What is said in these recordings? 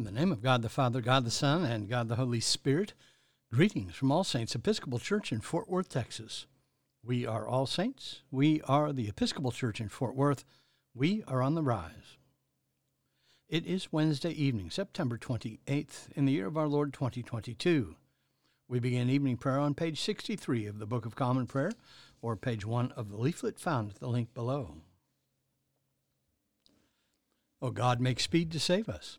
In the name of God the Father, God the Son, and God the Holy Spirit, greetings from All Saints Episcopal Church in Fort Worth, Texas. We are All Saints. We are the Episcopal Church in Fort Worth. We are on the rise. It is Wednesday evening, September 28th, in the year of our Lord 2022. We begin evening prayer on page 63 of the Book of Common Prayer, or page 1 of the leaflet found at the link below. O God, make speed to save us.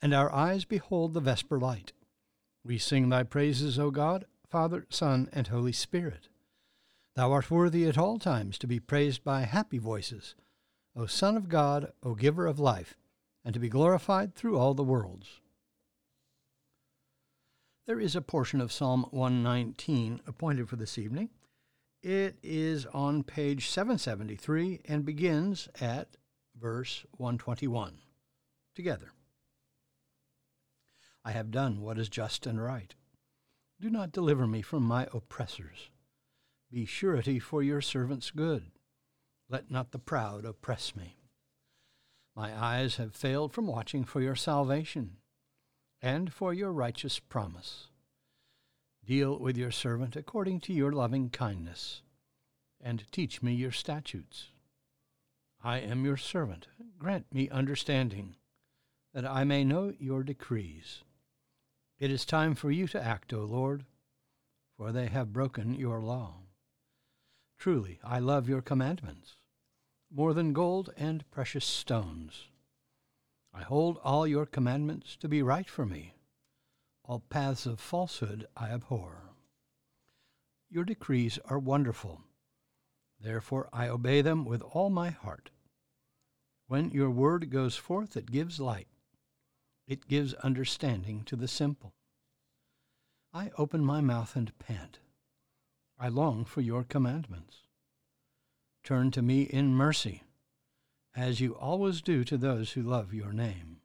and our eyes behold the vesper light. We sing thy praises, O God, Father, Son, and Holy Spirit. Thou art worthy at all times to be praised by happy voices, O Son of God, O Giver of life, and to be glorified through all the worlds. There is a portion of Psalm 119 appointed for this evening. It is on page 773 and begins at verse 121. Together. I have done what is just and right. Do not deliver me from my oppressors. Be surety for your servant's good. Let not the proud oppress me. My eyes have failed from watching for your salvation and for your righteous promise. Deal with your servant according to your loving kindness, and teach me your statutes. I am your servant. Grant me understanding, that I may know your decrees. It is time for you to act, O Lord, for they have broken your law. Truly, I love your commandments more than gold and precious stones. I hold all your commandments to be right for me. All paths of falsehood I abhor. Your decrees are wonderful. Therefore I obey them with all my heart. When your word goes forth, it gives light. It gives understanding to the simple. I open my mouth and pant. I long for your commandments. Turn to me in mercy, as you always do to those who love your name.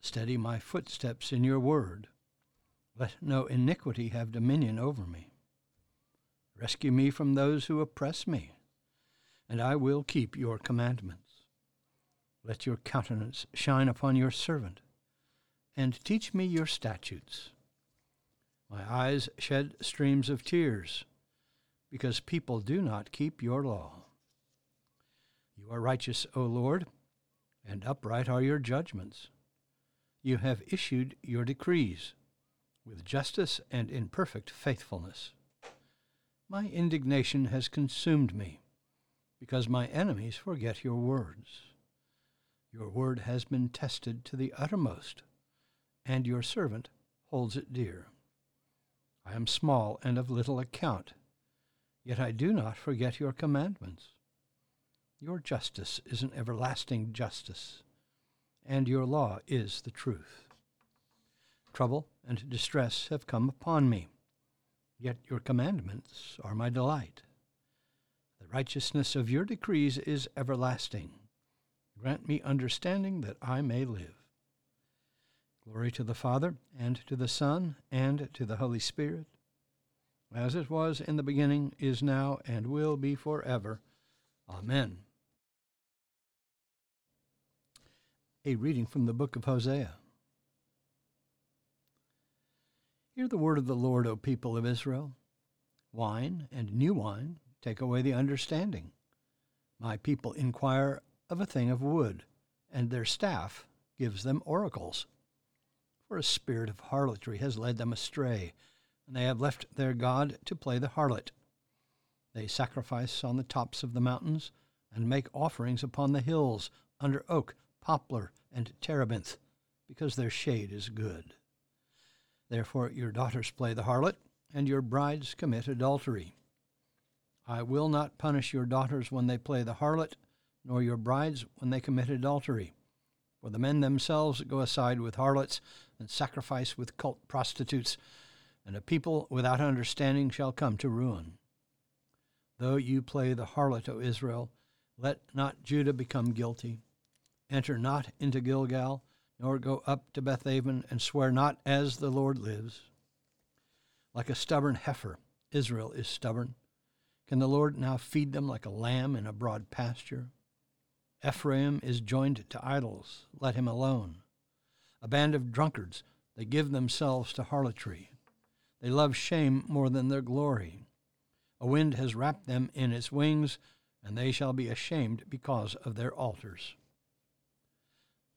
Steady my footsteps in your word. Let no iniquity have dominion over me. Rescue me from those who oppress me, and I will keep your commandments. Let your countenance shine upon your servant, and teach me your statutes. My eyes shed streams of tears, because people do not keep your law. You are righteous, O Lord, and upright are your judgments. You have issued your decrees with justice and in perfect faithfulness. My indignation has consumed me, because my enemies forget your words. Your word has been tested to the uttermost, and your servant holds it dear. I am small and of little account, yet I do not forget your commandments. Your justice is an everlasting justice, and your law is the truth. Trouble and distress have come upon me, yet your commandments are my delight. The righteousness of your decrees is everlasting Grant me understanding that I may live. Glory to the Father, and to the Son, and to the Holy Spirit, as it was in the beginning, is now, and will be forever. Amen. A reading from the book of Hosea. Hear the word of the Lord, O people of Israel. Wine and new wine take away the understanding. My people inquire of a thing of wood, and their staff gives them oracles. For a spirit of harlotry has led them astray, and they have left their God to play the harlot. They sacrifice on the tops of the mountains, and make offerings upon the hills, under oak, poplar, and terebinth, because their shade is good. Therefore your daughters play the harlot, and your brides commit adultery. I will not punish your daughters when they play the harlot, nor your brides when they commit adultery. For the men themselves go aside with harlots and sacrifice with cult prostitutes, and a people without understanding shall come to ruin. Though you play the harlot, O Israel, let not Judah become guilty. Enter not into Gilgal, nor go up to Bethaven, and swear not as the Lord lives. Like a stubborn heifer, Israel is stubborn. Can the Lord now feed them like a lamb in a broad pasture? Ephraim is joined to idols, let him alone. A band of drunkards, they give themselves to harlotry. They love shame more than their glory. A wind has wrapped them in its wings, and they shall be ashamed because of their altars.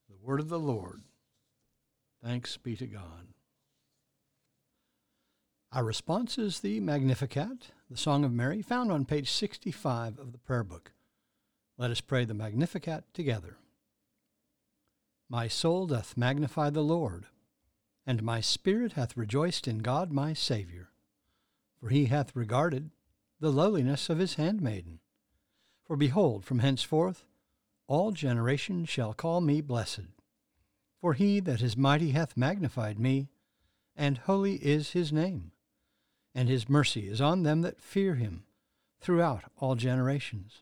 The word of the Lord. Thanks be to God. Our response is the Magnificat, the Song of Mary, found on page 65 of the prayer book. Let us pray the Magnificat together. My soul doth magnify the Lord, and my spirit hath rejoiced in God my Saviour, for he hath regarded the lowliness of his handmaiden. For behold, from henceforth all generations shall call me blessed. For he that is mighty hath magnified me, and holy is his name, and his mercy is on them that fear him throughout all generations.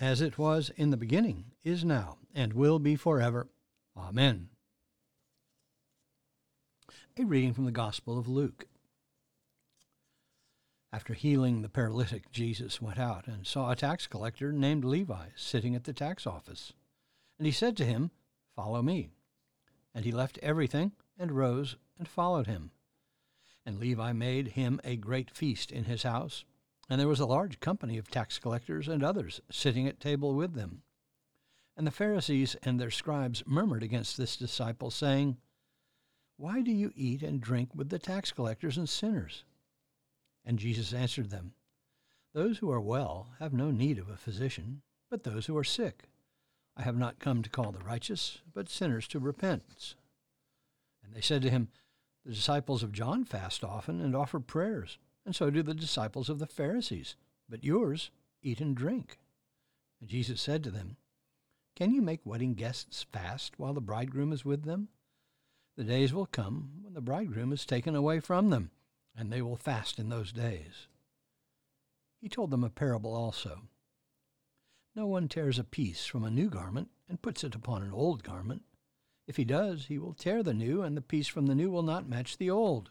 as it was in the beginning, is now, and will be forever. Amen. A reading from the Gospel of Luke. After healing the paralytic, Jesus went out and saw a tax collector named Levi sitting at the tax office. And he said to him, Follow me. And he left everything and rose and followed him. And Levi made him a great feast in his house and there was a large company of tax collectors and others sitting at table with them. And the Pharisees and their scribes murmured against this disciple, saying, Why do you eat and drink with the tax collectors and sinners? And Jesus answered them, Those who are well have no need of a physician, but those who are sick. I have not come to call the righteous, but sinners to repentance. And they said to him, The disciples of John fast often and offer prayers and so do the disciples of the Pharisees. But yours eat and drink. And Jesus said to them, Can you make wedding guests fast while the bridegroom is with them? The days will come when the bridegroom is taken away from them, and they will fast in those days. He told them a parable also. No one tears a piece from a new garment and puts it upon an old garment. If he does, he will tear the new, and the piece from the new will not match the old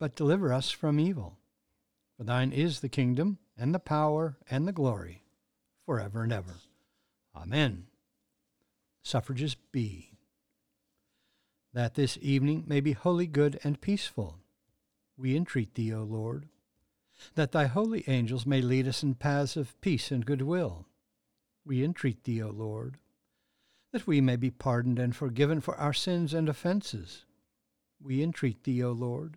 but deliver us from evil. For thine is the kingdom, and the power, and the glory, for ever and ever. Amen. Suffrages B that this evening may be wholly good and peaceful. We entreat thee, O Lord, that thy holy angels may lead us in paths of peace and goodwill. We entreat thee, O Lord, that we may be pardoned and forgiven for our sins and offences. We entreat thee, O Lord,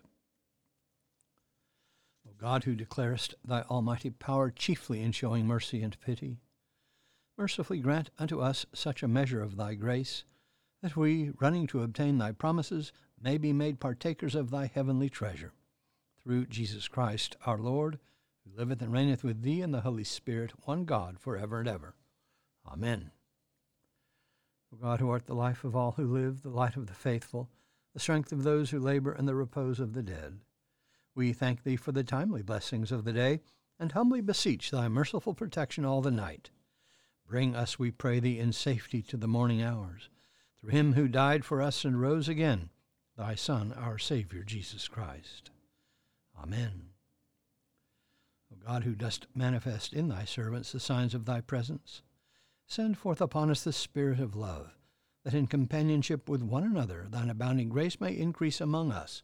God, who declarest thy almighty power chiefly in showing mercy and pity, mercifully grant unto us such a measure of thy grace that we, running to obtain thy promises, may be made partakers of thy heavenly treasure. Through Jesus Christ our Lord, who liveth and reigneth with thee in the Holy Spirit, one God, for ever and ever. Amen. O God, who art the life of all who live, the light of the faithful, the strength of those who labor, and the repose of the dead, we thank thee for the timely blessings of the day, and humbly beseech thy merciful protection all the night. Bring us, we pray thee, in safety to the morning hours through him who died for us and rose again, thy Son, our Savior, Jesus Christ. Amen. O God, who dost manifest in thy servants the signs of thy presence, send forth upon us the Spirit of love, that in companionship with one another thine abounding grace may increase among us,